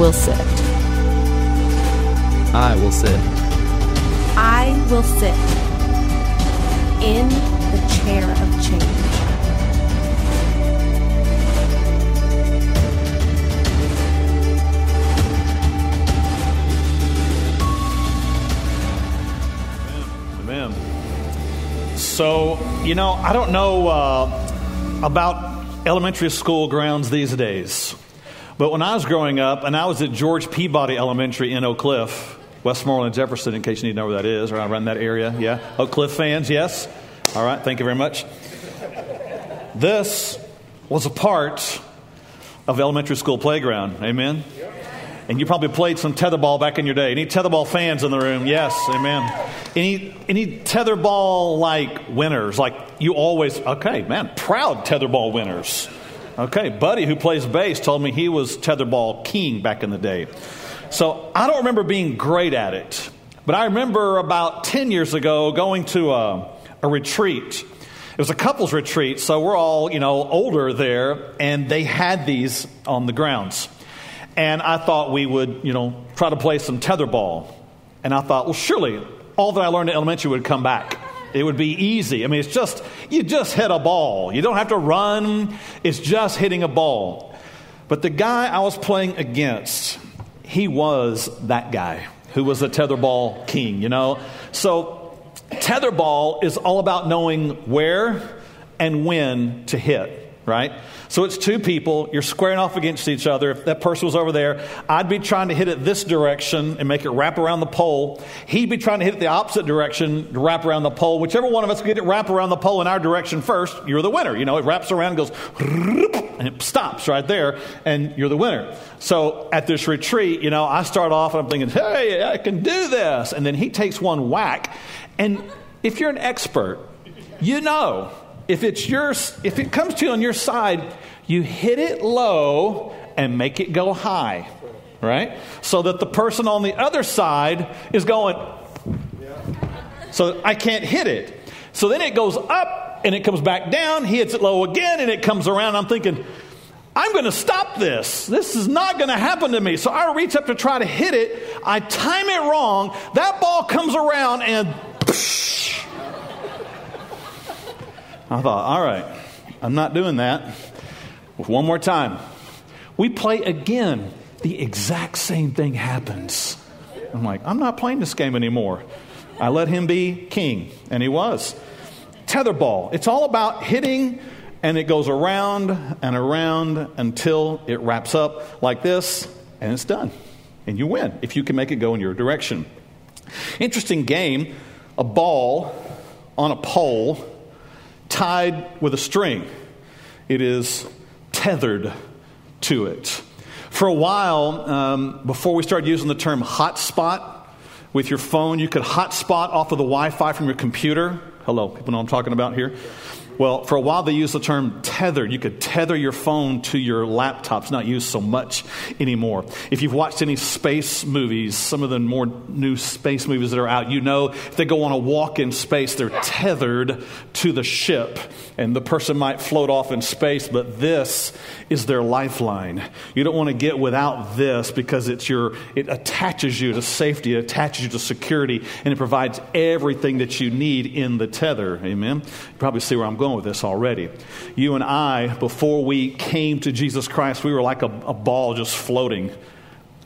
will sit. I will sit. I will sit in the chair of change. Amen. So, you know, I don't know uh, about elementary school grounds these days, but when I was growing up, and I was at George Peabody Elementary in Oak Cliff, Westmoreland, Jefferson, in case you need to know where that is, or around that area. Yeah? Oak Cliff fans, yes? All right, thank you very much. This was a part of elementary school playground. Amen? And you probably played some tetherball back in your day. Any tetherball fans in the room? Yes, amen. Any any tetherball like winners? Like you always okay, man, proud tetherball winners. Okay, Buddy who plays bass told me he was tetherball king back in the day. So I don't remember being great at it, but I remember about 10 years ago going to a, a retreat. It was a couples retreat, so we're all, you know, older there, and they had these on the grounds. And I thought we would, you know, try to play some tetherball. And I thought, well, surely all that I learned in elementary would come back. It would be easy. I mean, it's just, you just hit a ball. You don't have to run, it's just hitting a ball. But the guy I was playing against, he was that guy who was the tetherball king, you know? So, tetherball is all about knowing where and when to hit right? So it's two people, you're squaring off against each other. If that person was over there, I'd be trying to hit it this direction and make it wrap around the pole. He'd be trying to hit it the opposite direction to wrap around the pole. Whichever one of us could get it wrap around the pole in our direction first, you're the winner. You know, it wraps around, and goes, and it stops right there, and you're the winner. So at this retreat, you know, I start off and I'm thinking, hey, I can do this. And then he takes one whack. And if you're an expert, you know if it's yours, if it comes to you on your side, you hit it low and make it go high, right? So that the person on the other side is going, so I can't hit it. So then it goes up and it comes back down. He hits it low again and it comes around. I'm thinking, I'm going to stop this. This is not going to happen to me. So I reach up to try to hit it. I time it wrong. That ball comes around and. Psh, I thought, all right, I'm not doing that. One more time. We play again. The exact same thing happens. I'm like, I'm not playing this game anymore. I let him be king, and he was. Tetherball. It's all about hitting, and it goes around and around until it wraps up like this, and it's done. And you win if you can make it go in your direction. Interesting game a ball on a pole tied with a string, it is tethered to it. For a while, um, before we started using the term hotspot with your phone, you could hotspot off of the Wi Fi from your computer. Hello, people know I'm talking about here. Well, for a while they used the term tether. You could tether your phone to your laptop. It's not used so much anymore. If you've watched any space movies, some of the more new space movies that are out, you know if they go on a walk in space, they're tethered to the ship. And the person might float off in space, but this is their lifeline. You don't want to get without this because it's your, it attaches you to safety, it attaches you to security, and it provides everything that you need in the tether. Amen? You probably see where I'm going with this already. You and I, before we came to Jesus Christ, we were like a, a ball just floating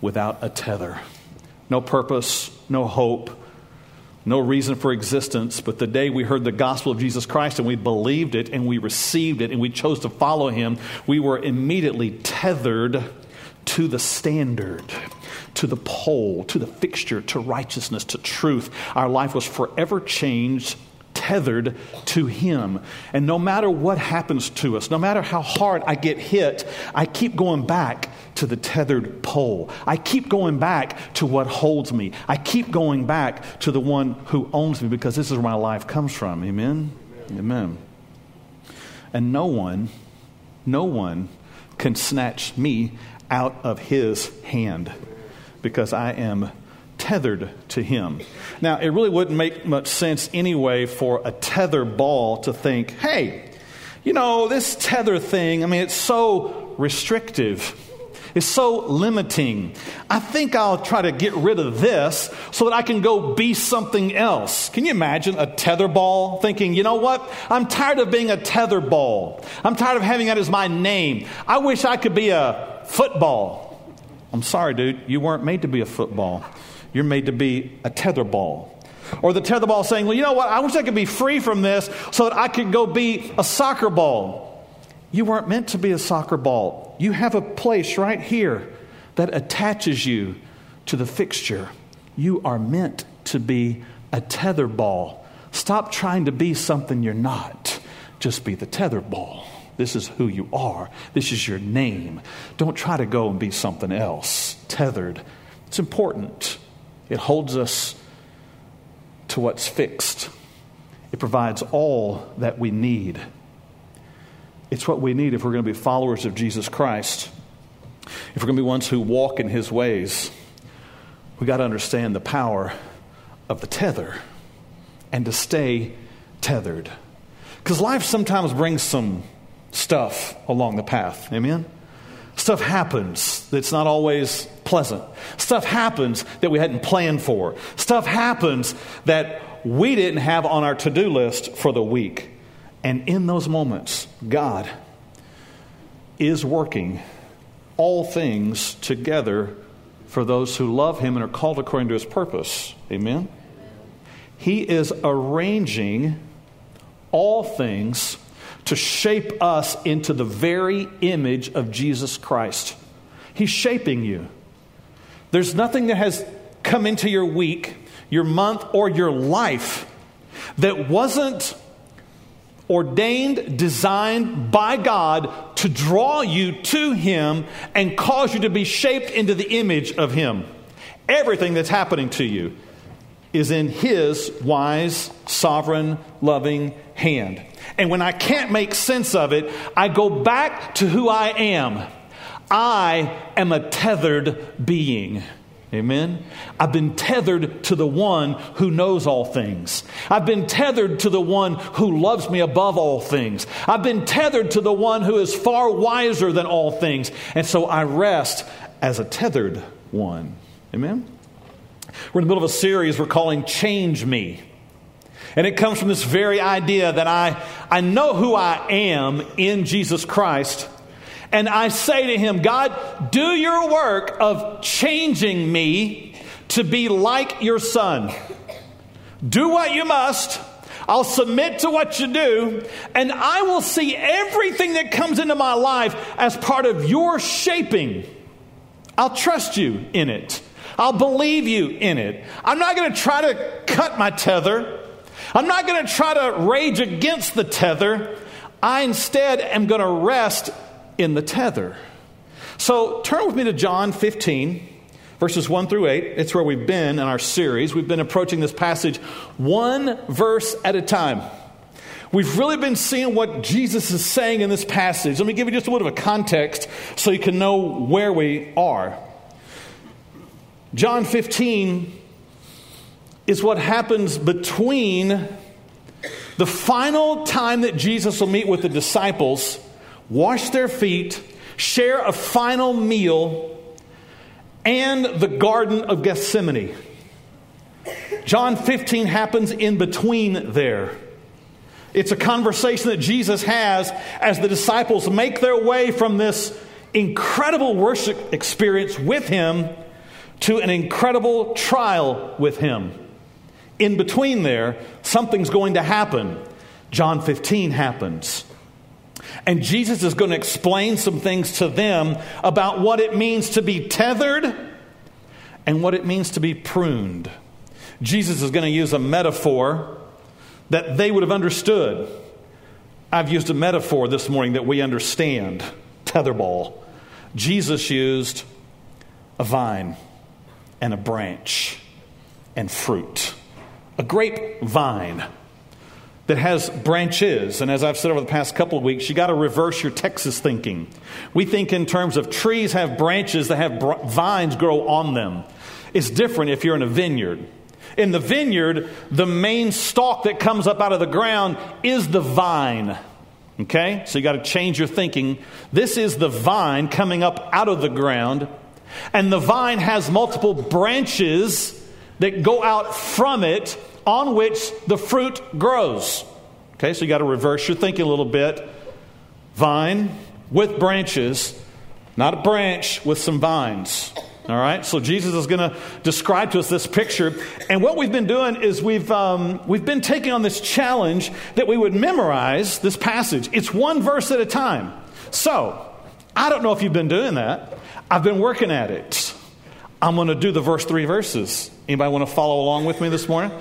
without a tether. No purpose, no hope, no reason for existence. But the day we heard the gospel of Jesus Christ and we believed it and we received it and we chose to follow him, we were immediately tethered to the standard, to the pole, to the fixture, to righteousness, to truth. Our life was forever changed tethered to Him. And no matter what happens to us, no matter how hard I get hit, I keep going back to the tethered pole. I keep going back to what holds me. I keep going back to the one who owns me because this is where my life comes from. Amen? Amen. Amen. And no one, no one can snatch me out of His hand because I am tethered to him. Now, it really wouldn't make much sense anyway for a tether ball to think, hey, you know, this tether thing, I mean, it's so restrictive. It's so limiting. I think I'll try to get rid of this so that I can go be something else. Can you imagine a tether ball thinking, you know what? I'm tired of being a tether ball. I'm tired of having that as my name. I wish I could be a football. I'm sorry, dude. You weren't made to be a football. You're made to be a tether ball. Or the tether ball saying, well, you know what? I wish I could be free from this so that I could go be a soccer ball. You weren't meant to be a soccer ball. You have a place right here that attaches you to the fixture. You are meant to be a tether ball. Stop trying to be something you're not. Just be the tether ball. This is who you are. This is your name. Don't try to go and be something else. Tethered. It's important. It holds us to what's fixed. It provides all that we need it's what we need if we're going to be followers of Jesus Christ. If we're going to be ones who walk in his ways, we got to understand the power of the tether and to stay tethered. Because life sometimes brings some stuff along the path. Amen? Stuff happens that's not always pleasant. Stuff happens that we hadn't planned for. Stuff happens that we didn't have on our to do list for the week. And in those moments, God is working all things together for those who love Him and are called according to His purpose. Amen? He is arranging all things to shape us into the very image of Jesus Christ. He's shaping you. There's nothing that has come into your week, your month, or your life that wasn't ordained, designed by God to draw you to Him and cause you to be shaped into the image of Him. Everything that's happening to you is in His wise, sovereign, loving hand. And when I can't make sense of it, I go back to who I am. I am a tethered being. Amen. I've been tethered to the one who knows all things. I've been tethered to the one who loves me above all things. I've been tethered to the one who is far wiser than all things. And so I rest as a tethered one. Amen. We're in the middle of a series we're calling Change Me. And it comes from this very idea that I, I know who I am in Jesus Christ and I say to him, God, do your work of changing me to be like your son. Do what you must. I'll submit to what you do, and I will see everything that comes into my life as part of your shaping. I'll trust you in it. I'll believe you in it. I'm not going to try to cut my tether. I'm not going to try to rage against the tether. I instead am going to rest in the tether. So turn with me to John 15, verses 1 through 8. It's where we've been in our series. We've been approaching this passage one verse at a time. We've really been seeing what Jesus is saying in this passage. Let me give you just a little bit of a context so you can know where we are. John 15 is what happens between the final time that Jesus will meet with the disciples wash their feet, share a final meal, and the Garden of Gethsemane. John 15 happens in between there. It's a conversation that Jesus has as the disciples make their way from this incredible worship experience with Him to an incredible trial with Him. In between there, something's going to happen. John 15 happens. And Jesus is going to explain some things to them about what it means to be tethered and what it means to be pruned. Jesus is going to use a metaphor that they would have understood. I've used a metaphor this morning that we understand tetherball. Jesus used a vine and a branch and fruit. A grapevine that has branches. And as I've said over the past couple of weeks, you got to reverse your Texas thinking. We think in terms of trees have branches that have br- vines grow on them. It's different if you're in a vineyard. In the vineyard, the main stalk that comes up out of the ground is the vine. Okay? So you got to change your thinking. This is the vine coming up out of the ground, and the vine has multiple branches that go out from it on which the fruit grows. Okay, so you got to reverse your thinking a little bit. Vine with branches, not a branch with some vines. All right, so Jesus is going to describe to us this picture, and what we've been doing is we've um, we've been taking on this challenge that we would memorize this passage. It's one verse at a time. So I don't know if you've been doing that. I've been working at it. I'm going to do the verse three verses. Anybody want to follow along with me this morning?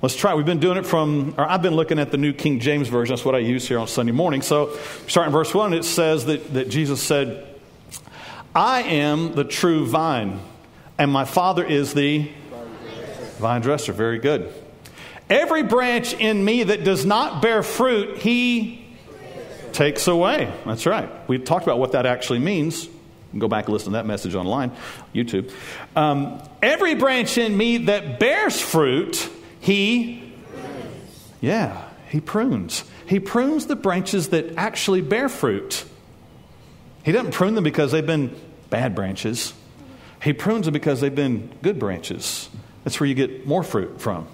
Let's try. We've been doing it from, or I've been looking at the New King James Version. That's what I use here on Sunday morning. So, starting verse 1, it says that, that Jesus said, I am the true vine, and my Father is the vine dresser. Very good. Every branch in me that does not bear fruit, he takes away. That's right. We talked about what that actually means. Go back and listen to that message online, YouTube. Um, every branch in me that bears fruit, he, yeah, he prunes. He prunes the branches that actually bear fruit. He doesn't prune them because they've been bad branches. He prunes them because they've been good branches. That's where you get more fruit from.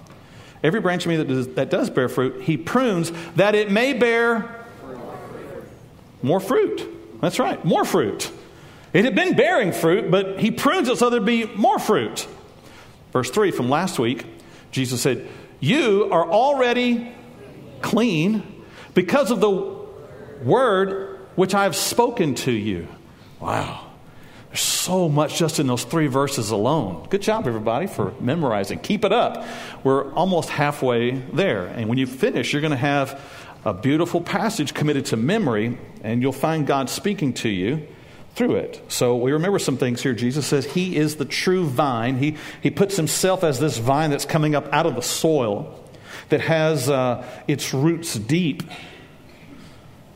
Every branch of me that does, that does bear fruit, he prunes that it may bear more fruit. That's right, more fruit. It had been bearing fruit, but he prunes it so there'd be more fruit. Verse 3 from last week Jesus said, You are already clean because of the word which I have spoken to you. Wow. There's so much just in those three verses alone. Good job, everybody, for memorizing. Keep it up. We're almost halfway there. And when you finish, you're going to have a beautiful passage committed to memory, and you'll find God speaking to you through it. So we remember some things here. Jesus says he is the true vine. He, he puts himself as this vine that's coming up out of the soil that has uh, its roots deep.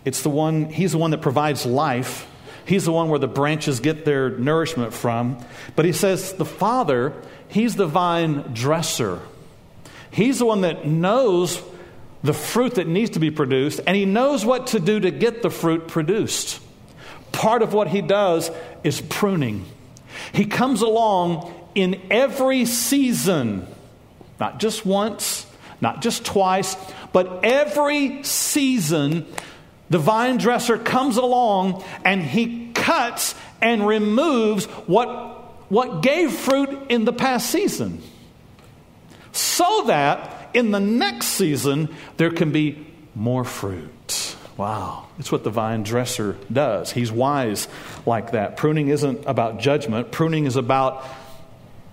It's the one, he's the one that provides life. He's the one where the branches get their nourishment from. But he says the Father, he's the vine dresser. He's the one that knows the fruit that needs to be produced, and he knows what to do to get the fruit produced. Part of what he does is pruning. He comes along in every season, not just once, not just twice, but every season, the vine dresser comes along and he cuts and removes what, what gave fruit in the past season. So that in the next season, there can be more fruit. Wow. It's what the vine dresser does. He's wise like that. Pruning isn't about judgment, pruning is about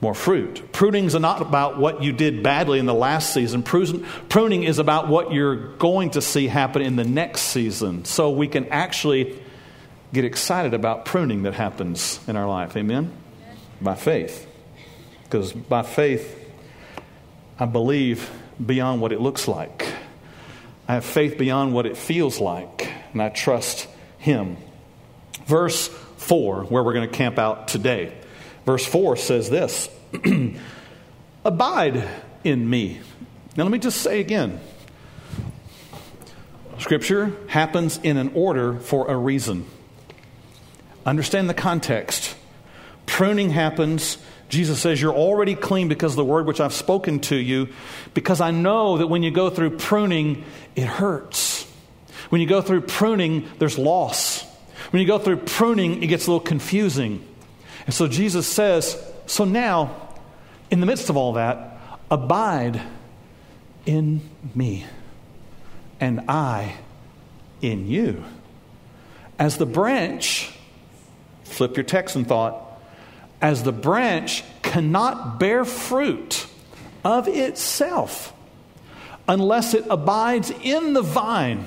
more fruit. Pruning is not about what you did badly in the last season. Pruning is about what you're going to see happen in the next season. So we can actually get excited about pruning that happens in our life. Amen? By faith. Because by faith, I believe beyond what it looks like. I have faith beyond what it feels like, and I trust Him. Verse 4, where we're going to camp out today. Verse 4 says this Abide in me. Now, let me just say again Scripture happens in an order for a reason. Understand the context. Pruning happens Jesus says, You're already clean because of the word which I've spoken to you, because I know that when you go through pruning, it hurts. When you go through pruning, there's loss. When you go through pruning, it gets a little confusing. And so Jesus says, So now, in the midst of all that, abide in me, and I in you. As the branch, flip your text and thought, as the branch cannot bear fruit of itself unless it abides in the vine,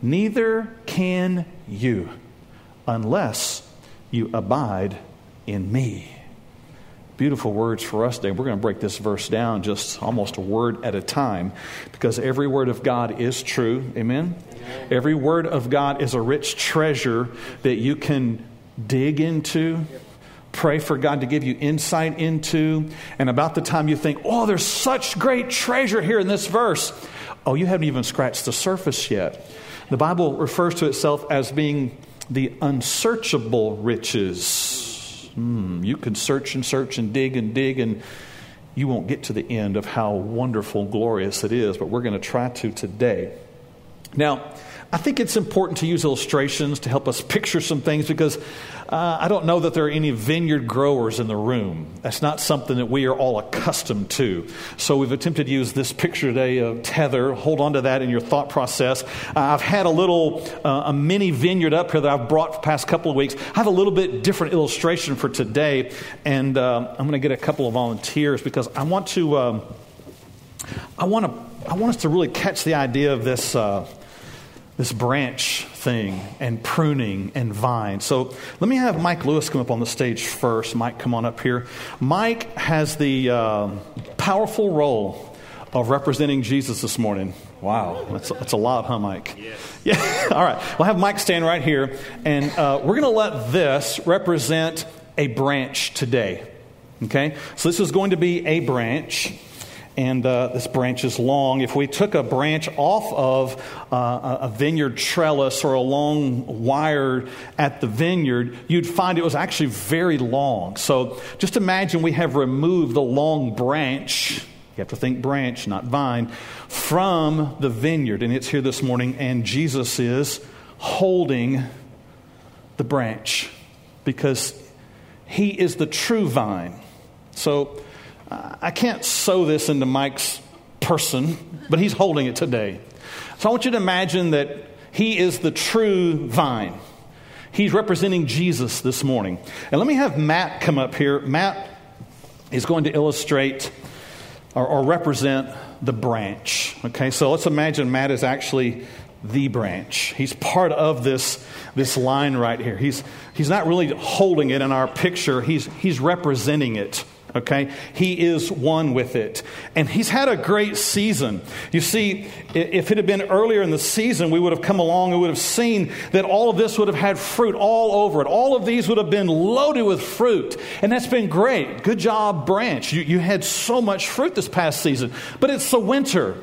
neither can you unless you abide in me. Beautiful words for us today. We're going to break this verse down just almost a word at a time because every word of God is true. Amen? Amen. Every word of God is a rich treasure that you can dig into, pray for God to give you insight into. And about the time you think, oh, there's such great treasure here in this verse, Oh, you haven't even scratched the surface yet. The Bible refers to itself as being the unsearchable riches. Hmm, you can search and search and dig and dig, and you won't get to the end of how wonderful, and glorious it is, but we're going to try to today. Now, I think it's important to use illustrations to help us picture some things because uh, I don't know that there are any vineyard growers in the room. That's not something that we are all accustomed to. So we've attempted to use this picture today of tether. Hold on to that in your thought process. Uh, I've had a little, uh, a mini vineyard up here that I've brought for the past couple of weeks. I have a little bit different illustration for today, and uh, I'm going to get a couple of volunteers because I want to, um, I want to, I want us to really catch the idea of this uh, this branch thing and pruning and vine. So let me have Mike Lewis come up on the stage first. Mike, come on up here. Mike has the uh, powerful role of representing Jesus this morning. Wow, that's, that's a lot, huh, Mike? Yes. Yeah. All right. We'll have Mike stand right here, and uh, we're going to let this represent a branch today. Okay? So this is going to be a branch and uh, this branch is long. If we took a branch off of uh, a vineyard trellis or a long wire at the vineyard, you'd find it was actually very long. So just imagine we have removed the long branch. You have to think branch, not vine, from the vineyard. And it's here this morning, and Jesus is holding the branch because he is the true vine. So, I can't sew this into Mike's person, but he's holding it today. So I want you to imagine that he is the true vine. He's representing Jesus this morning. And let me have Matt come up here. Matt is going to illustrate or, or represent the branch. Okay, so let's imagine Matt is actually the branch. He's part of this, this line right here. He's, he's not really holding it in our picture, he's, he's representing it okay? He is one with it. And he's had a great season. You see, if it had been earlier in the season, we would have come along and would have seen that all of this would have had fruit all over it. All of these would have been loaded with fruit. And that's been great. Good job, branch. You, you had so much fruit this past season. But it's the winter,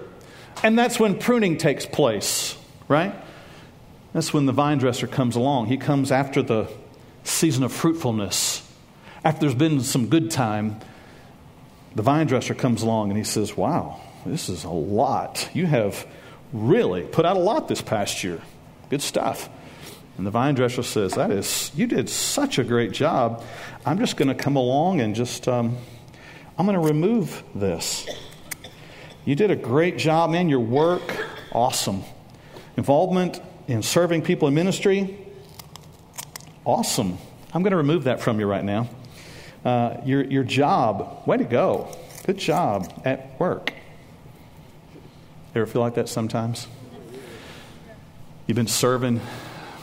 and that's when pruning takes place, right? That's when the vine dresser comes along. He comes after the season of fruitfulness after there's been some good time, the vine dresser comes along and he says, Wow, this is a lot. You have really put out a lot this past year. Good stuff. And the vine dresser says, That is, you did such a great job. I'm just going to come along and just, um, I'm going to remove this. You did a great job, man. Your work, awesome. Involvement in serving people in ministry, awesome. I'm going to remove that from you right now. Uh, your, your job, way to go. Good job at work. Ever feel like that sometimes? You've been serving,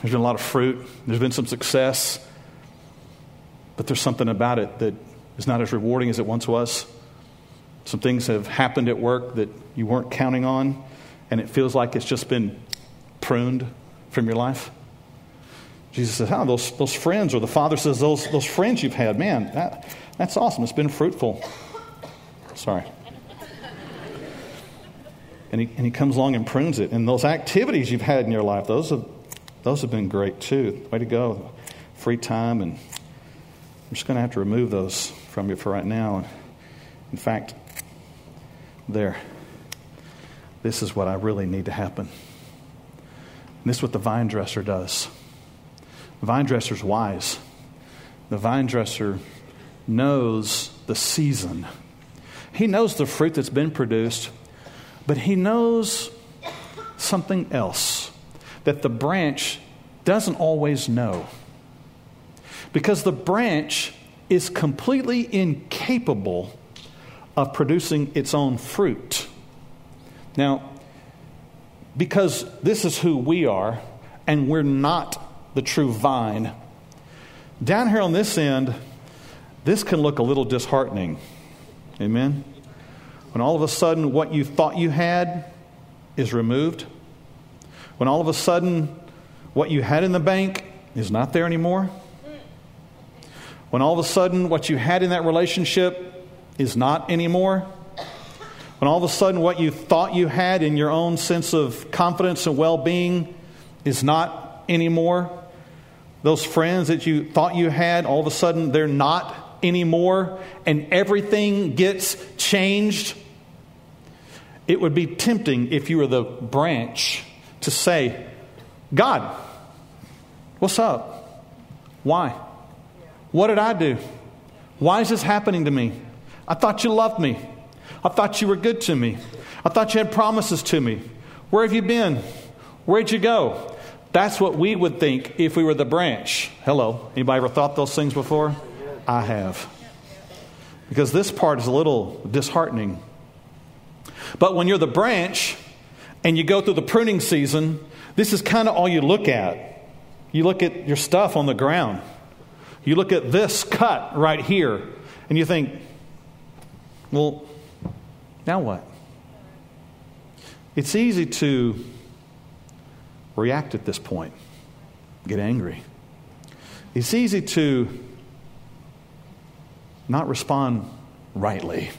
there's been a lot of fruit, there's been some success, but there's something about it that is not as rewarding as it once was. Some things have happened at work that you weren't counting on, and it feels like it's just been pruned from your life. Jesus says, oh, those, those friends, or the Father says, those, those friends you've had, man, that, that's awesome. It's been fruitful. Sorry. And he, and he comes along and prunes it. And those activities you've had in your life, those have, those have been great too. Way to go. Free time. And I'm just going to have to remove those from you for right now. In fact, there. This is what I really need to happen. And this is what the vine dresser does. The vine dresser's wise. The vine dresser knows the season. He knows the fruit that's been produced, but he knows something else that the branch doesn't always know. Because the branch is completely incapable of producing its own fruit. Now, because this is who we are, and we're not the true vine. Down here on this end, this can look a little disheartening. Amen? When all of a sudden what you thought you had is removed, when all of a sudden what you had in the bank is not there anymore, when all of a sudden what you had in that relationship is not anymore, When all of a sudden what you thought you had in your own sense of confidence and well being is not anymore. Those friends that you thought you had, all of a sudden they're not anymore, and everything gets changed. It would be tempting if you were the branch to say, God, what's up? Why? What did I do? Why is this happening to me? I thought you loved me. I thought you were good to me. I thought you had promises to me. Where have you been? Where'd you go? That's what we would think if we were the branch. Hello. Anybody ever thought those things before? I have. Because this part is a little disheartening. But when you're the branch and you go through the pruning season, this is kind of all you look at. You look at your stuff on the ground. You look at this cut right here, and you think, well, now what? It's easy to react at this point, get angry. It's easy to not respond rightly.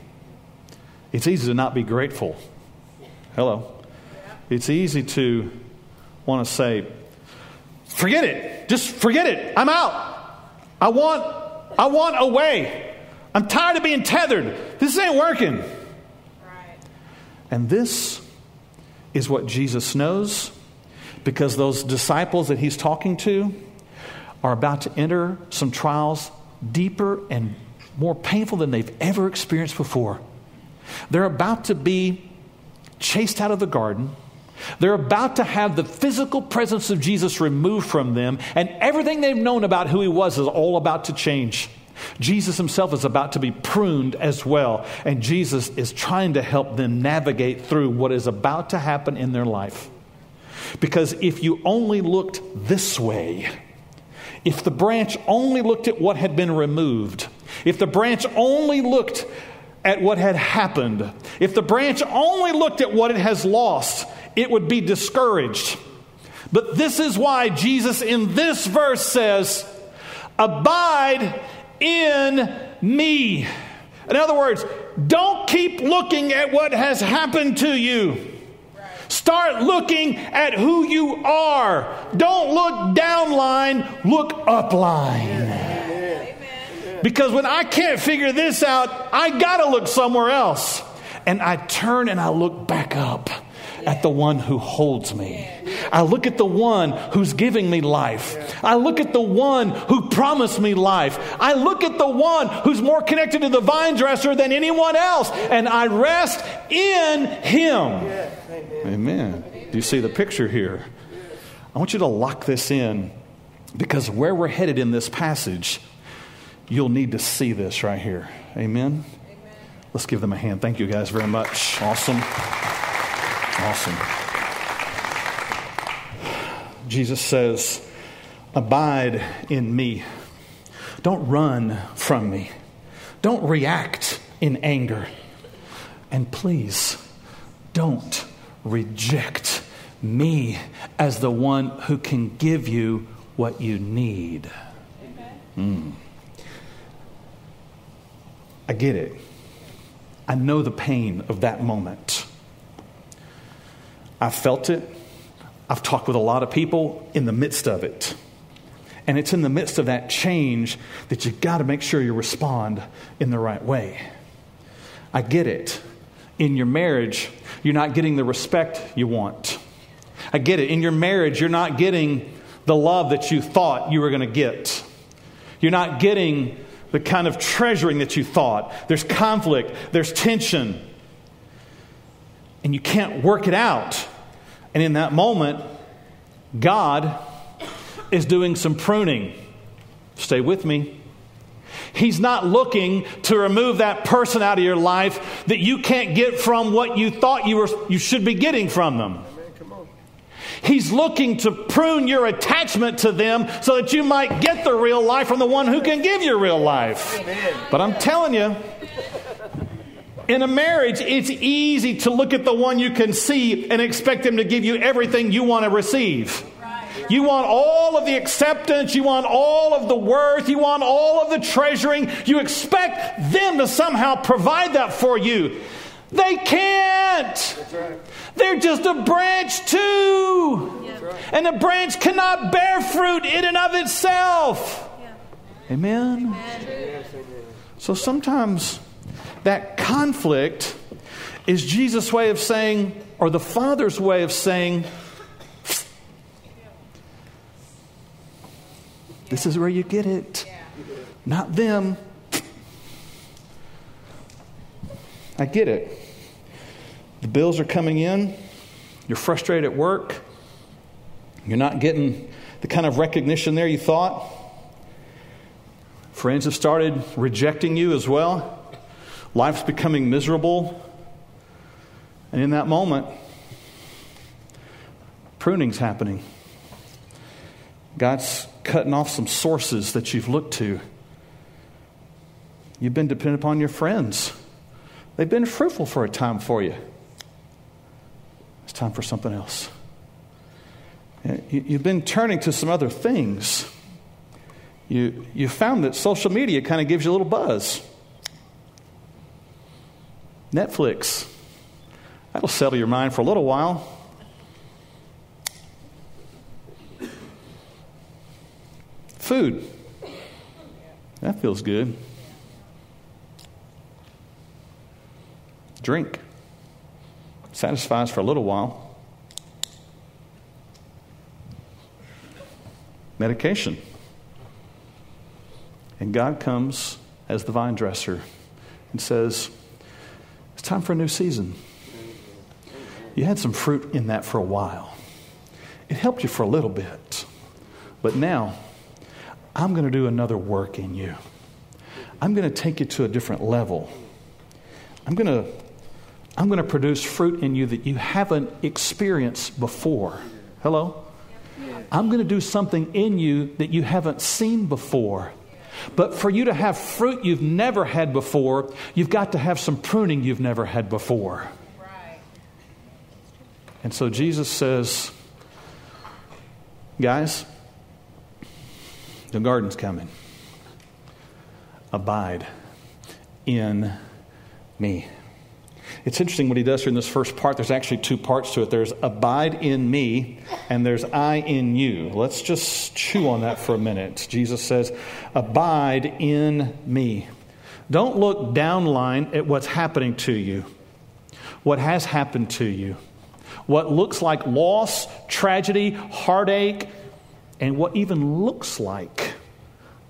It's easy to not be grateful. Hello. It's easy to want to say, forget it. Just forget it. I'm out. I want I want away. I'm tired of being tethered. This ain't working. And this is what Jesus knows because those disciples that he's talking to are about to enter some trials deeper and more painful than they've ever experienced before. They're about to be chased out of the garden. They're about to have the physical presence of Jesus removed from them, and everything they've known about who he was is all about to change. Jesus himself is about to be pruned as well, and Jesus is trying to help them navigate through what is about to happen in their life. Because if you only looked this way, if the branch only looked at what had been removed, if the branch only looked at what had happened, if the branch only looked at what it has lost, it would be discouraged. But this is why Jesus in this verse says, Abide in me. In other words, don't keep looking at what has happened to you. Start looking at who you are. Don't look down line, look up line. Because when I can't figure this out, I got to look somewhere else. And I turn and I look back up at the one who holds me. I look at the one who's giving me life. I look at the one who promised me life. I look at the one who's more connected to the vine dresser than anyone else. And I rest in him. Amen. Do you see the picture here? I want you to lock this in because where we're headed in this passage, you'll need to see this right here. Amen. Let's give them a hand. Thank you guys very much. Awesome. Awesome. Jesus says, Abide in me. Don't run from me. Don't react in anger. And please, don't reject me as the one who can give you what you need. Mm. I get it. I know the pain of that moment. I felt it. I've talked with a lot of people in the midst of it. And it's in the midst of that change that you got to make sure you respond in the right way. I get it. In your marriage, you're not getting the respect you want. I get it. In your marriage, you're not getting the love that you thought you were going to get. You're not getting the kind of treasuring that you thought. There's conflict, there's tension, and you can't work it out. And in that moment, God is doing some pruning. Stay with me. He's not looking to remove that person out of your life that you can't get from what you thought you, were, you should be getting from them. He's looking to prune your attachment to them so that you might get the real life from the one who can give you real life. But I'm telling you, in a marriage, it's easy to look at the one you can see and expect them to give you everything you want to receive. You want all of the acceptance. You want all of the worth. You want all of the treasuring. You expect them to somehow provide that for you. They can't. Right. They're just a branch too. Right. And a branch cannot bear fruit in and of itself. Amen? Yes, amen. So sometimes that conflict is Jesus' way of saying, or the Father's way of saying, this is where you get it, not them. I get it. The bills are coming in, you're frustrated at work, you're not getting the kind of recognition there you thought. Friends have started rejecting you as well. Life's becoming miserable. And in that moment, pruning's happening. God's cutting off some sources that you've looked to. You've been dependent upon your friends. They've been fruitful for a time for you. It's time for something else. You've been turning to some other things. You, you found that social media kind of gives you a little buzz. Netflix, that'll settle your mind for a little while. Food, that feels good. Drink, satisfies for a little while. Medication. And God comes as the vine dresser and says, It's time for a new season. You had some fruit in that for a while, it helped you for a little bit. But now, I'm going to do another work in you. I'm going to take you to a different level. I'm going to, I'm going to produce fruit in you that you haven't experienced before. Hello? I'm going to do something in you that you haven't seen before. But for you to have fruit you've never had before, you've got to have some pruning you've never had before. And so Jesus says, guys, the garden's coming. Abide in me. It's interesting what he does here in this first part. There's actually two parts to it there's abide in me, and there's I in you. Let's just chew on that for a minute. Jesus says, Abide in me. Don't look downline at what's happening to you, what has happened to you, what looks like loss, tragedy, heartache, and what even looks like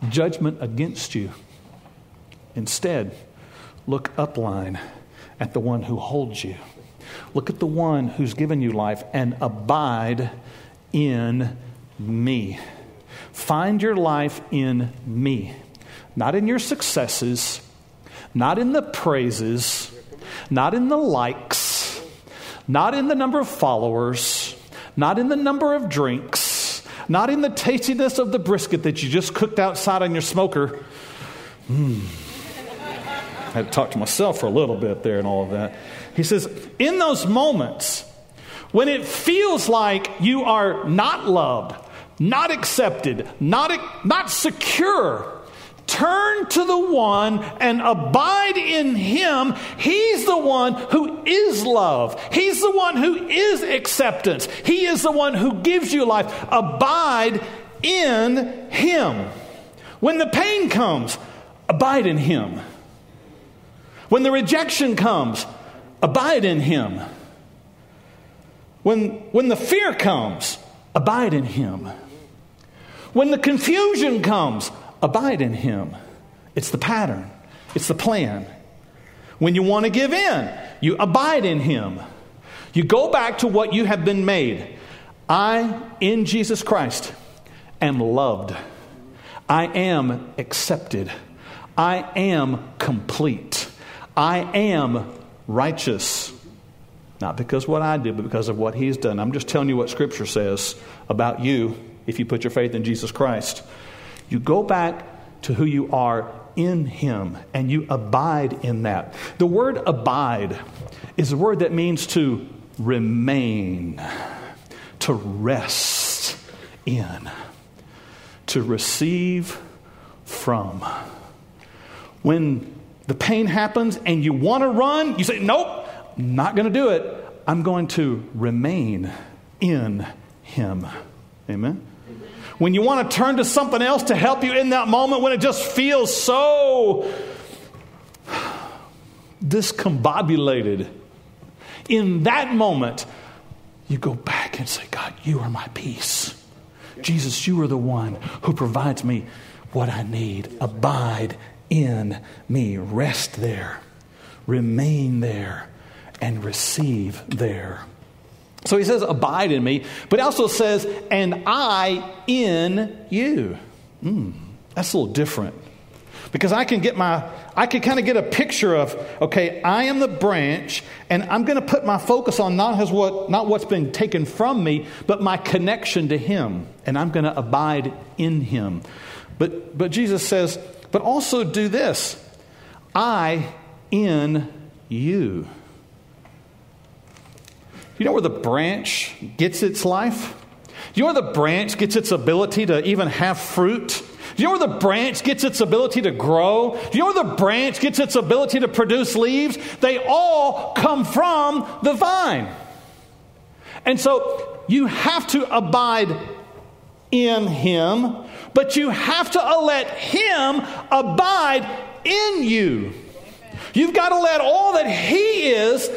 judgment against you. Instead, look upline at the one who holds you. Look at the one who's given you life and abide in me. Find your life in me, not in your successes, not in the praises, not in the likes, not in the number of followers, not in the number of drinks, not in the tastiness of the brisket that you just cooked outside on your smoker. Mmm I had to talk to myself for a little bit there and all of that. He says, in those moments when it feels like you are not loved, not accepted, not, not secure, turn to the one and abide in him. He's the one who is love. He's the one who is acceptance. He is the one who gives you life. Abide in him. When the pain comes, abide in him. When the rejection comes, abide in Him. When, when the fear comes, abide in Him. When the confusion comes, abide in Him. It's the pattern, it's the plan. When you want to give in, you abide in Him. You go back to what you have been made. I, in Jesus Christ, am loved. I am accepted. I am complete. I am righteous. Not because what I did, but because of what He's done. I'm just telling you what Scripture says about you if you put your faith in Jesus Christ. You go back to who you are in Him and you abide in that. The word abide is a word that means to remain, to rest in, to receive from. When the pain happens and you want to run, you say, Nope, not going to do it. I'm going to remain in Him. Amen? When you want to turn to something else to help you in that moment when it just feels so discombobulated, in that moment, you go back and say, God, you are my peace. Jesus, you are the one who provides me what I need. Abide in me. Rest there. Remain there. And receive there. So he says, Abide in me, but he also says, And I in you. Mm, that's a little different. Because I can get my, I can kind of get a picture of, okay, I am the branch, and I'm going to put my focus on not, has what, not what's been taken from me, but my connection to Him, and I'm going to abide in Him. But, but Jesus says, but also do this I in you. You know where the branch gets its life? Do you know where the branch gets its ability to even have fruit? Do you know where the branch gets its ability to grow? Do you know where the branch gets its ability to produce leaves? They all come from the vine. And so you have to abide in Him, but you have to let Him abide in you. You've got to let all that He is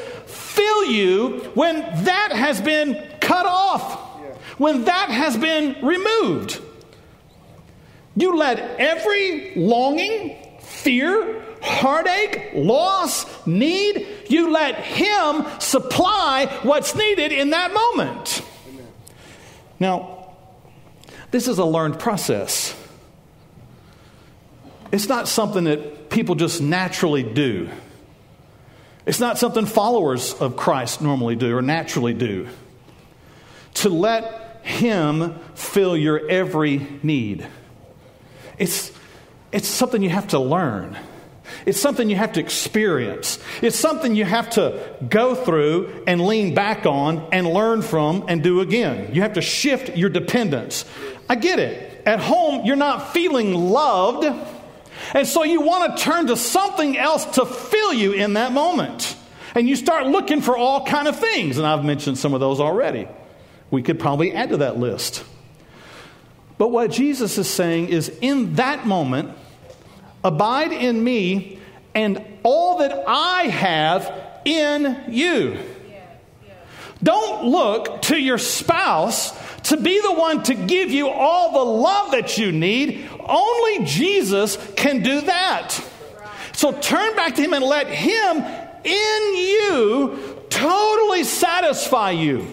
fill you when that has been cut off, when that has been removed. You let every longing, fear, heartache, loss, need, you let Him supply what's needed in that moment. Amen. Now, this is a learned process. It's not something that people just naturally do. It's not something followers of Christ normally do or naturally do. To let Him fill your every need. It's, it's something you have to learn. It's something you have to experience. It's something you have to go through and lean back on and learn from and do again. You have to shift your dependence. I get it. At home, you're not feeling loved, and so you want to turn to something else to fill you in that moment. And you start looking for all kind of things, and I've mentioned some of those already. We could probably add to that list. But what Jesus is saying is in that moment, abide in me and all that I have in you. Don't look to your spouse to be the one to give you all the love that you need. Only Jesus can do that. So turn back to Him and let Him in you totally satisfy you,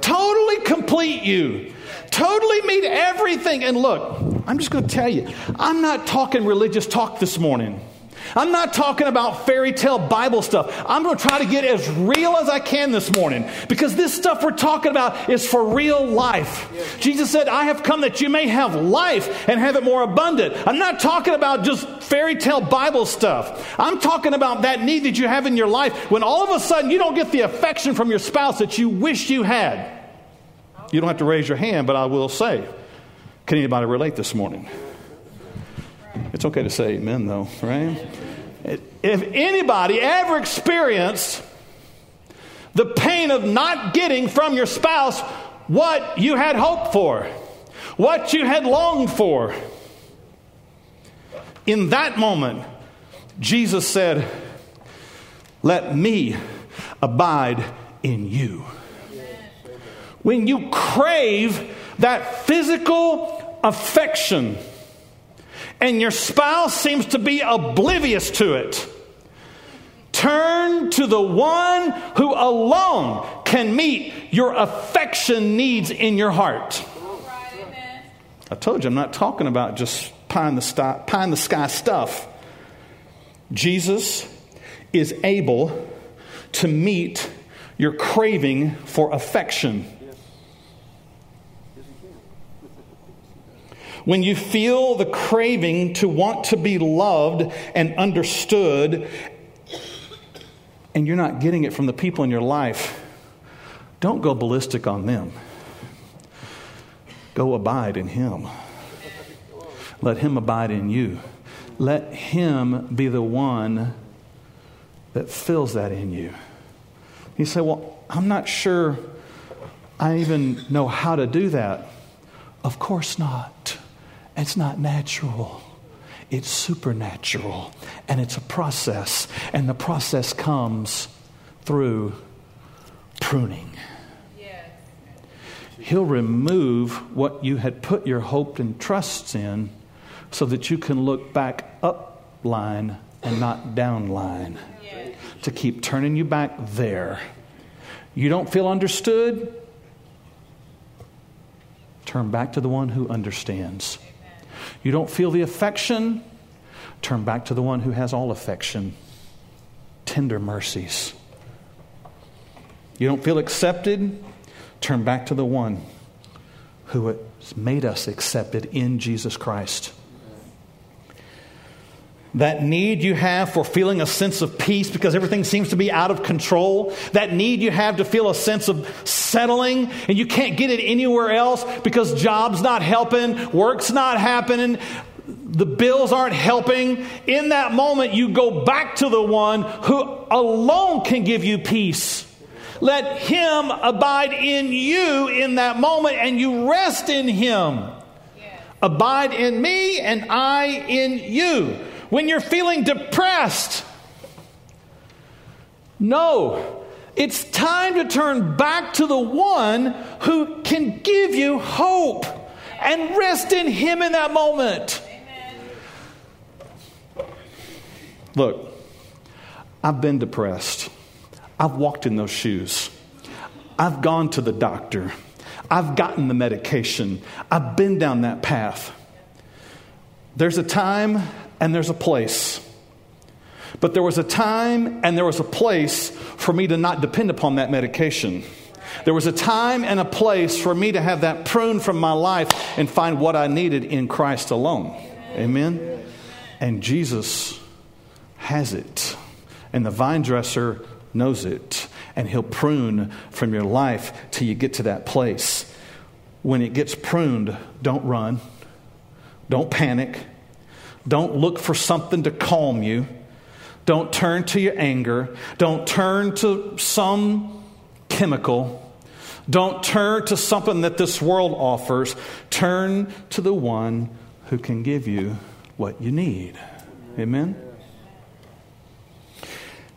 totally complete you totally meet everything. And look, I'm just going to tell you, I'm not talking religious talk this morning. I'm not talking about fairy tale Bible stuff. I'm going to try to get as real as I can this morning because this stuff we're talking about is for real life. Jesus said, I have come that you may have life and have it more abundant. I'm not talking about just fairy tale Bible stuff. I'm talking about that need that you have in your life when all of a sudden you don't get the affection from your spouse that you wish you had. You don't have to raise your hand, but I will say, can anybody relate this morning? It's okay to say amen, though, right? If anybody ever experienced the pain of not getting from your spouse what you had hoped for, what you had longed for, in that moment, Jesus said, Let me abide in you. When you crave that physical affection and your spouse seems to be oblivious to it, turn to the one who alone can meet your affection needs in your heart. I told you, I'm not talking about just pie in the, sky, the sky stuff. Jesus is able to meet your craving for affection. When you feel the craving to want to be loved and understood, and you're not getting it from the people in your life, don't go ballistic on them. Go abide in Him. Let Him abide in you. Let Him be the one that fills that in you. You say, Well, I'm not sure I even know how to do that. Of course not. It's not natural. It's supernatural. And it's a process. And the process comes through pruning. He'll remove what you had put your hope and trusts in so that you can look back up line and not down line to keep turning you back there. You don't feel understood? Turn back to the one who understands. You don't feel the affection? Turn back to the one who has all affection, tender mercies. You don't feel accepted? Turn back to the one who has made us accepted in Jesus Christ. That need you have for feeling a sense of peace because everything seems to be out of control. That need you have to feel a sense of settling and you can't get it anywhere else because job's not helping, work's not happening, the bills aren't helping. In that moment, you go back to the one who alone can give you peace. Let him abide in you in that moment and you rest in him. Abide in me and I in you when you're feeling depressed. No, it's time to turn back to the one who can give you hope and rest in Him in that moment. Look, I've been depressed. I've walked in those shoes. I've gone to the doctor. I've gotten the medication. I've been down that path. There's a time and there's a place. But there was a time and there was a place for me to not depend upon that medication. There was a time and a place for me to have that prune from my life and find what I needed in Christ alone. Amen? And Jesus has it. And the vine dresser knows it. And he'll prune from your life till you get to that place. When it gets pruned, don't run, don't panic don't look for something to calm you. Don't turn to your anger. Don't turn to some chemical. Don't turn to something that this world offers. Turn to the one who can give you what you need. Amen?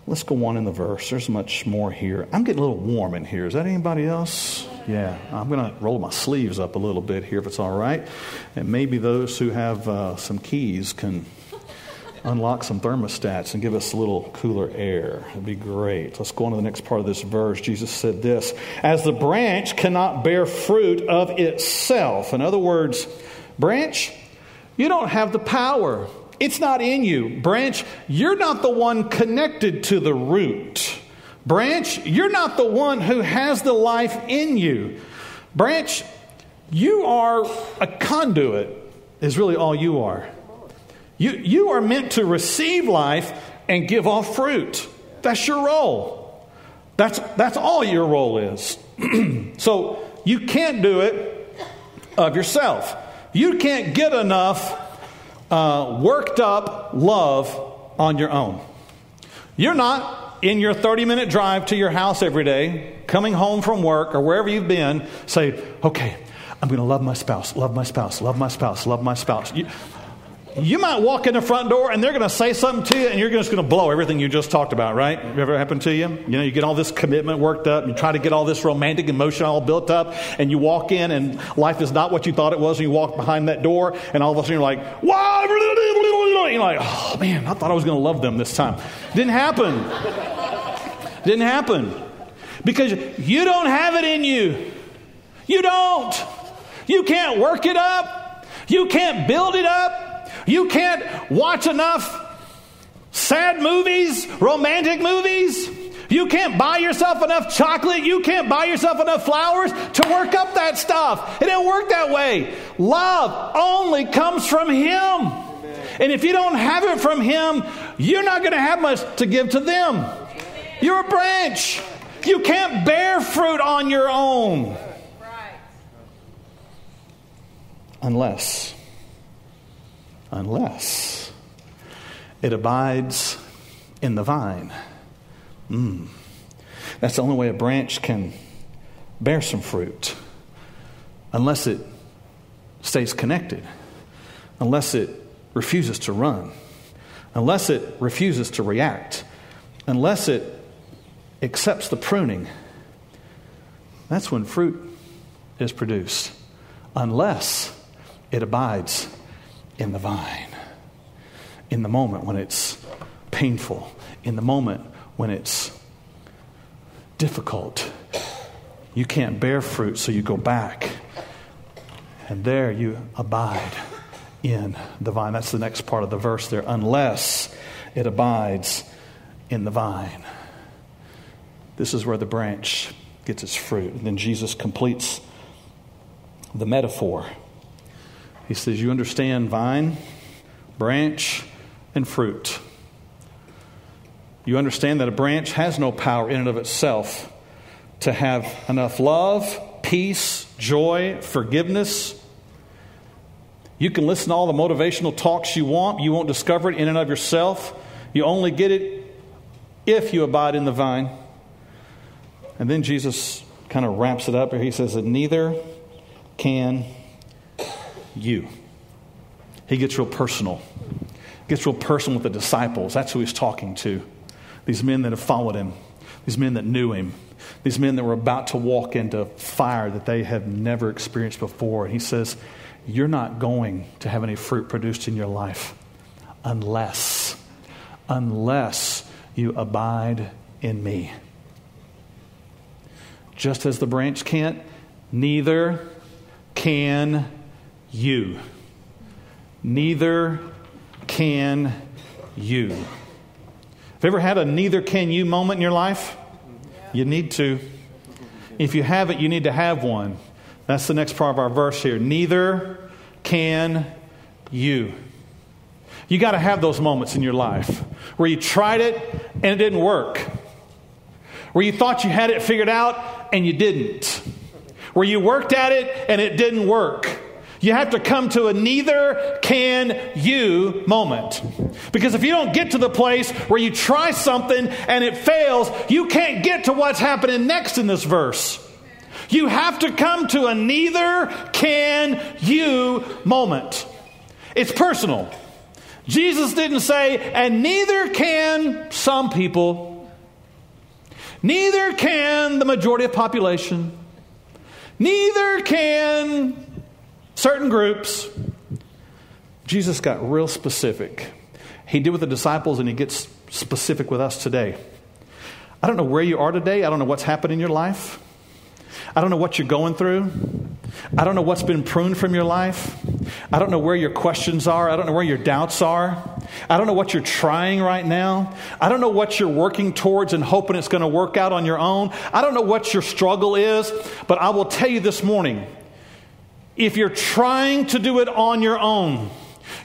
Let's go on in the verse. There's much more here. I'm getting a little warm in here. Is that anybody else? Yeah, I'm going to roll my sleeves up a little bit here if it's all right. And maybe those who have uh, some keys can unlock some thermostats and give us a little cooler air. It'd be great. Let's go on to the next part of this verse. Jesus said this As the branch cannot bear fruit of itself. In other words, branch, you don't have the power. It's not in you. Branch, you're not the one connected to the root. Branch, you're not the one who has the life in you. Branch, you are a conduit, is really all you are. You, you are meant to receive life and give off fruit. That's your role. That's, that's all your role is. so you can't do it of yourself. You can't get enough uh, worked up love on your own. You're not in your 30 minute drive to your house every day, coming home from work or wherever you've been, say, okay, I'm going to love my spouse, love my spouse, love my spouse, love my spouse. You, you might walk in the front door and they're going to say something to you and you're just going to blow everything you just talked about, right? Ever happened to you? You know, you get all this commitment worked up, you try to get all this romantic emotion all built up, and you walk in and life is not what you thought it was, and you walk behind that door, and all of a sudden you're like, wow, you're like, oh man, I thought I was going to love them this time. Didn't happen. Didn't happen. Because you don't have it in you. You don't. You can't work it up. You can't build it up. You can't watch enough sad movies, romantic movies. You can't buy yourself enough chocolate. You can't buy yourself enough flowers to work up that stuff. It didn't work that way. Love only comes from Him. And if you don't have it from Him, you're not going to have much to give to them. You're a branch. You can't bear fruit on your own. Unless, unless it abides in the vine. Mm. That's the only way a branch can bear some fruit, unless it stays connected, unless it refuses to run, unless it refuses to react, unless it accepts the pruning. That's when fruit is produced, unless it abides in the vine, in the moment when it's painful, in the moment when it's difficult. You can't bear fruit, so you go back. And there you abide in the vine. That's the next part of the verse there. Unless it abides in the vine. This is where the branch gets its fruit. And then Jesus completes the metaphor. He says, You understand vine, branch, and fruit. You understand that a branch has no power in and of itself to have enough love, peace, joy, forgiveness. You can listen to all the motivational talks you want. You won't discover it in and of yourself. You only get it if you abide in the vine. And then Jesus kind of wraps it up. He says that neither can you. He gets real personal. Gets real personal with the disciples. That's who he's talking to. These men that have followed him, these men that knew him, these men that were about to walk into fire that they have never experienced before. And he says, You're not going to have any fruit produced in your life unless, unless you abide in me. Just as the branch can't, neither can you. Neither can you. Have you ever had a neither can you moment in your life? You need to. If you haven't, you need to have one. That's the next part of our verse here. Neither can you. You got to have those moments in your life where you tried it and it didn't work. Where you thought you had it figured out and you didn't. Where you worked at it and it didn't work. You have to come to a neither can you moment. Because if you don't get to the place where you try something and it fails, you can't get to what's happening next in this verse. You have to come to a neither can you moment. It's personal. Jesus didn't say, and neither can some people, neither can the majority of population, neither can certain groups. Jesus got real specific. He did with the disciples, and he gets specific with us today. I don't know where you are today. I don't know what's happened in your life. I don't know what you're going through. I don't know what's been pruned from your life. I don't know where your questions are. I don't know where your doubts are. I don't know what you're trying right now. I don't know what you're working towards and hoping it's going to work out on your own. I don't know what your struggle is, but I will tell you this morning if you're trying to do it on your own,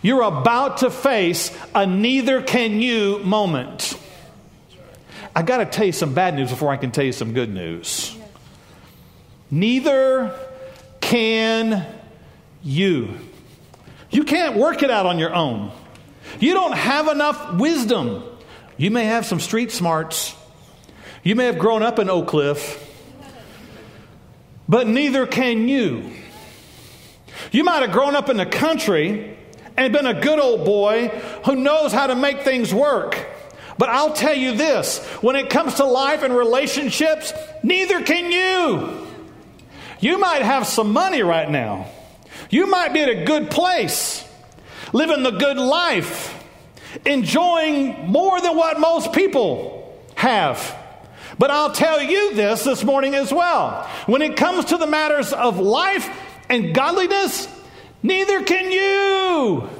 you're about to face a neither can you moment. I got to tell you some bad news before I can tell you some good news. Neither can you. You can't work it out on your own. You don't have enough wisdom. You may have some street smarts. You may have grown up in Oak Cliff, but neither can you. You might have grown up in the country and been a good old boy who knows how to make things work. But I'll tell you this when it comes to life and relationships, neither can you. You might have some money right now. You might be at a good place, living the good life, enjoying more than what most people have. But I'll tell you this this morning as well. When it comes to the matters of life and godliness, neither can you.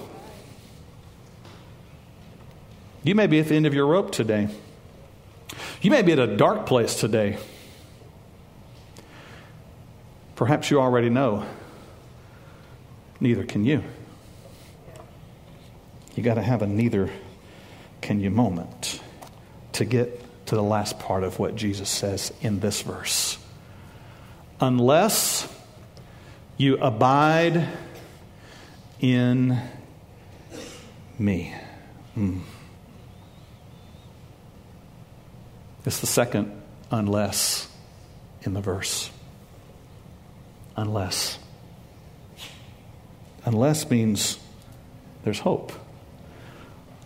You may be at the end of your rope today. You may be at a dark place today. Perhaps you already know. Neither can you. You got to have a neither can you moment to get to the last part of what Jesus says in this verse. Unless you abide in me. Mm. It's the second unless in the verse. Unless. Unless means there's hope.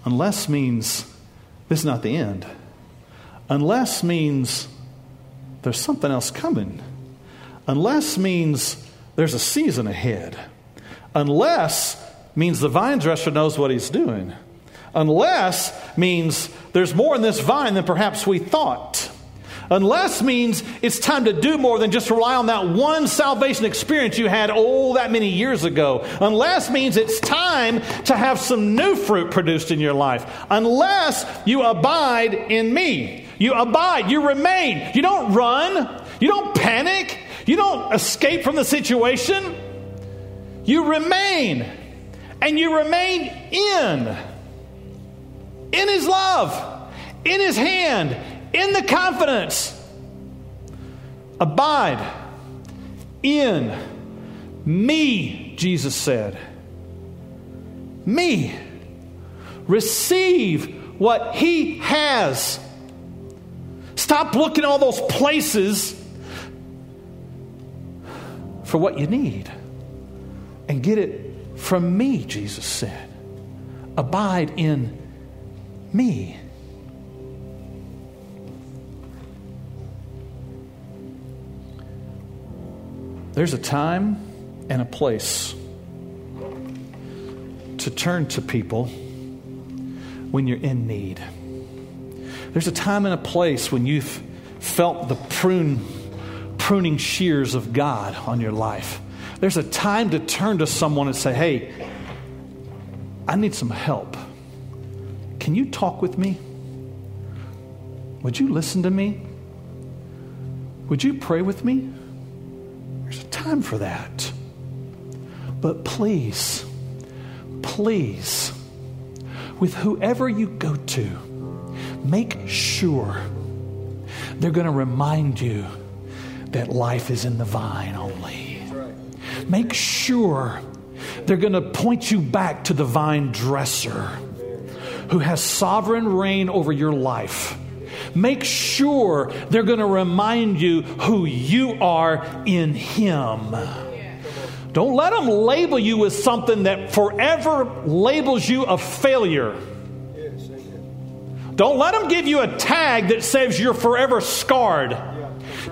Unless means this is not the end. Unless means there's something else coming. Unless means there's a season ahead. Unless means the vine dresser knows what he's doing. Unless means there's more in this vine than perhaps we thought. Unless means it's time to do more than just rely on that one salvation experience you had, oh, that many years ago. Unless means it's time to have some new fruit produced in your life. Unless you abide in me. You abide, you remain. You don't run, you don't panic, you don't escape from the situation. You remain. And you remain in. In His love, in His hand, in the confidence. Abide in me, Jesus said. Me. Receive what He has. Stop looking all those places for what you need and get it from me, Jesus said. Abide in me. There's a time and a place to turn to people when you're in need. There's a time and a place when you've felt the prune, pruning shears of God on your life. There's a time to turn to someone and say, Hey, I need some help. Can you talk with me? Would you listen to me? Would you pray with me? There's a time for that. But please, please, with whoever you go to, make sure they're going to remind you that life is in the vine only. Make sure they're going to point you back to the vine dresser who has sovereign reign over your life make sure they're going to remind you who you are in Him. Don't let them label you with something that forever labels you a failure. Don't let them give you a tag that says you're forever scarred.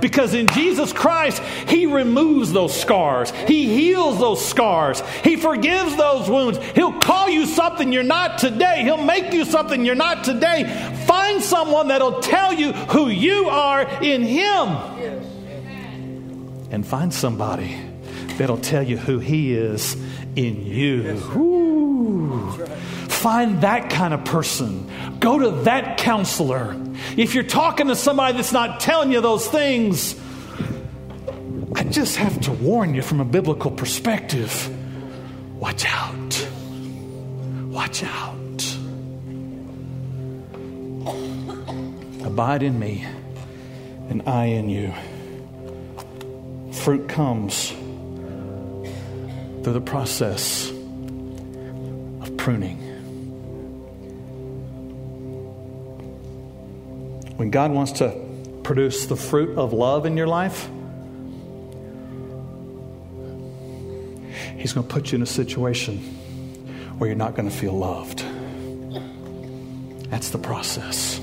Because in Jesus Christ, He removes those scars. He heals those scars. He forgives those wounds. He'll call you something you're not today. He'll make you something you're not today. Find someone that'll tell you who you are in Him. And find somebody that'll tell you who He is in you. Find that kind of person. Go to that counselor. If you're talking to somebody that's not telling you those things, I just have to warn you from a biblical perspective watch out. Watch out. Abide in me, and I in you. Fruit comes through the process of pruning. When God wants to produce the fruit of love in your life, He's going to put you in a situation where you're not going to feel loved. That's the process.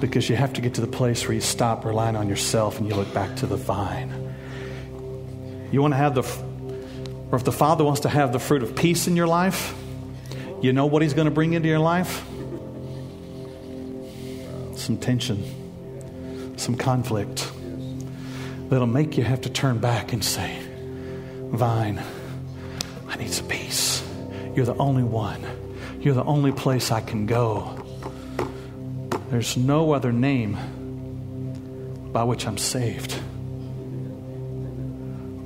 Because you have to get to the place where you stop relying on yourself and you look back to the vine. You want to have the, or if the Father wants to have the fruit of peace in your life, you know what He's going to bring into your life? Some tension, some conflict that'll make you have to turn back and say, Vine, I need some peace. You're the only one. You're the only place I can go. There's no other name by which I'm saved.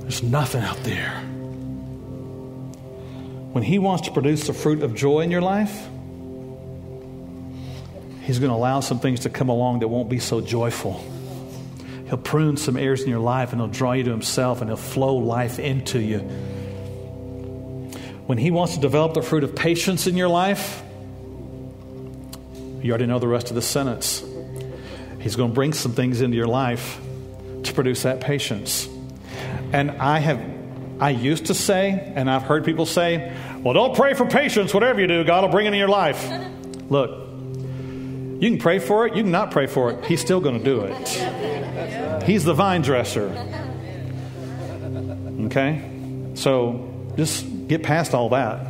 There's nothing out there. When He wants to produce the fruit of joy in your life, He's going to allow some things to come along that won't be so joyful. He'll prune some areas in your life and he'll draw you to himself and he'll flow life into you. When he wants to develop the fruit of patience in your life, you already know the rest of the sentence. He's going to bring some things into your life to produce that patience. And I have, I used to say, and I've heard people say, well, don't pray for patience. Whatever you do, God will bring it in your life. Look, you can pray for it, you can not pray for it. He's still going to do it. He's the vine dresser. Okay? So just get past all that.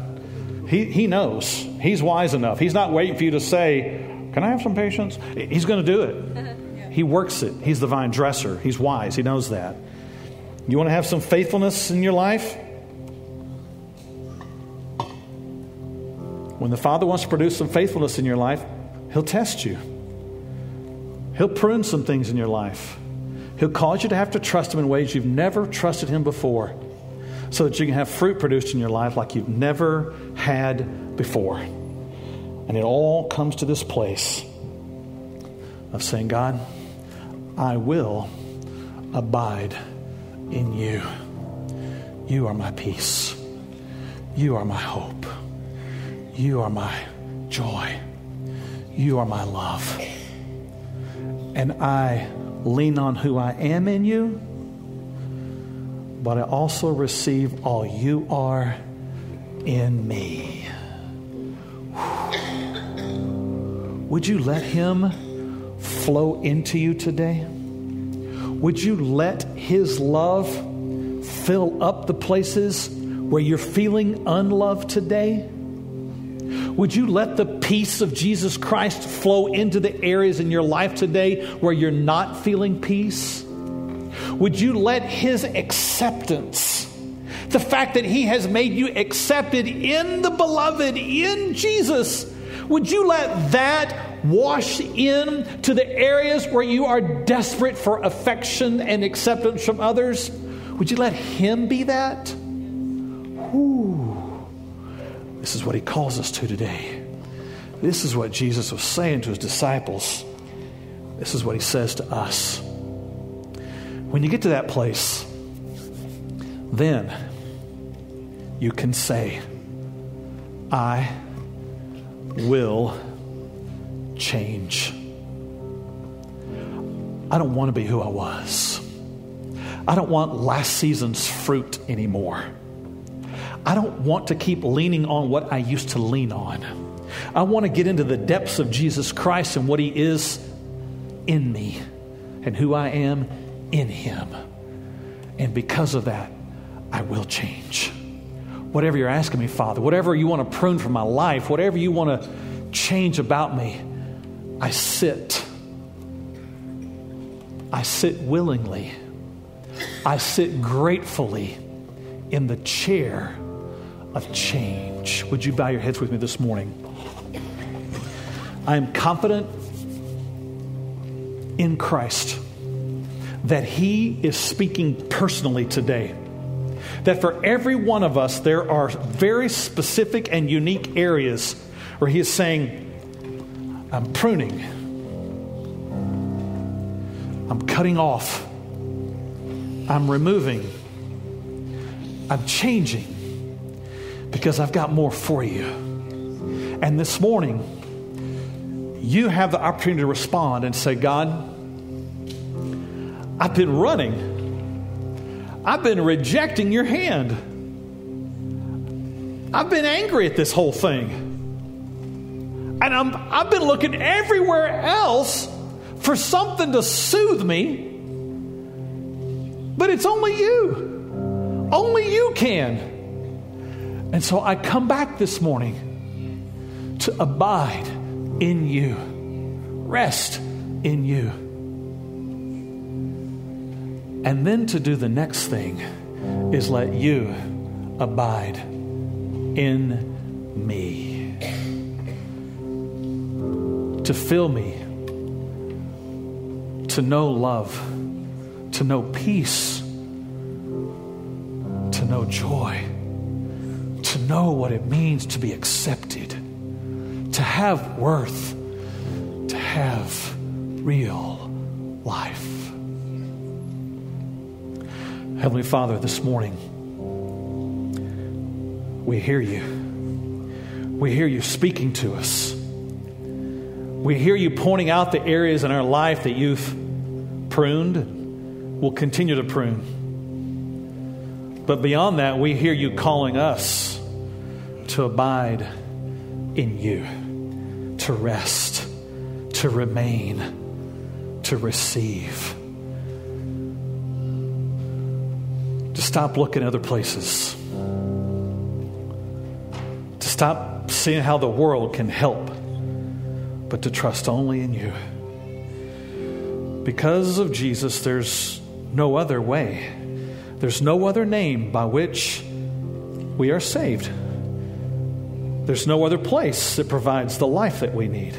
He, he knows. He's wise enough. He's not waiting for you to say, Can I have some patience? He's going to do it. He works it. He's the vine dresser. He's wise. He knows that. You want to have some faithfulness in your life? When the Father wants to produce some faithfulness in your life, He'll test you. He'll prune some things in your life. He'll cause you to have to trust Him in ways you've never trusted Him before so that you can have fruit produced in your life like you've never had before. And it all comes to this place of saying, God, I will abide in you. You are my peace. You are my hope. You are my joy. You are my love. And I lean on who I am in you but I also receive all you are in me. Would you let Him flow into you today? Would you let His love fill up the places where you're feeling unloved today? Would you let the peace of Jesus Christ flow into the areas in your life today where you're not feeling peace? Would you let His acceptance, the fact that He has made you accepted in the beloved, in Jesus, would you let that wash in to the areas where you are desperate for affection and acceptance from others? Would you let Him be that? Ooh. This is what He calls us to today. This is what Jesus was saying to His disciples. This is what He says to us. When you get to that place, then you can say, I will change. I don't want to be who I was. I don't want last season's fruit anymore. I don't want to keep leaning on what I used to lean on. I want to get into the depths of Jesus Christ and what He is in me and who I am in Him. And because of that, I will change. Whatever you're asking me, Father, whatever you want to prune from my life, whatever you want to change about me, I sit. I sit willingly. I sit gratefully in the chair of change. Would you bow your heads with me this morning? I am confident in Christ that He is speaking personally today. That for every one of us, there are very specific and unique areas where He is saying, I'm pruning, I'm cutting off, I'm removing, I'm changing because I've got more for you. And this morning, you have the opportunity to respond and say, God, I've been running. I've been rejecting your hand. I've been angry at this whole thing. And I'm, I've been looking everywhere else for something to soothe me. But it's only you. Only you can. And so I come back this morning to abide in you, rest in you. And then to do the next thing is let you abide in me. To fill me, to know love, to know peace, to know joy, know what it means to be accepted, to have worth, to have real life. Heavenly Father, this morning, we hear you. We hear you speaking to us. We hear you pointing out the areas in our life that you've pruned, will continue to prune. But beyond that, we hear you calling us to abide in you, to rest, to remain, to receive. To stop looking other places. To stop seeing how the world can help, but to trust only in you. Because of Jesus, there's no other way. There's no other name by which we are saved. There's no other place that provides the life that we need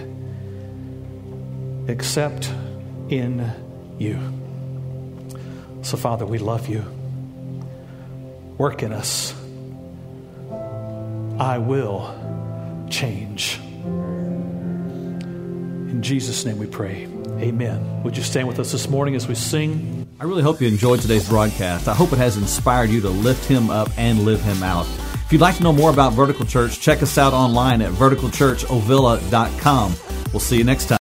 except in you. So, Father, we love you. Work in us. I will change. In Jesus' name we pray. Amen. Would you stand with us this morning as we sing? I really hope you enjoyed today's broadcast. I hope it has inspired you to lift him up and live him out. If you'd like to know more about Vertical Church, check us out online at verticalchurchovilla.com. We'll see you next time.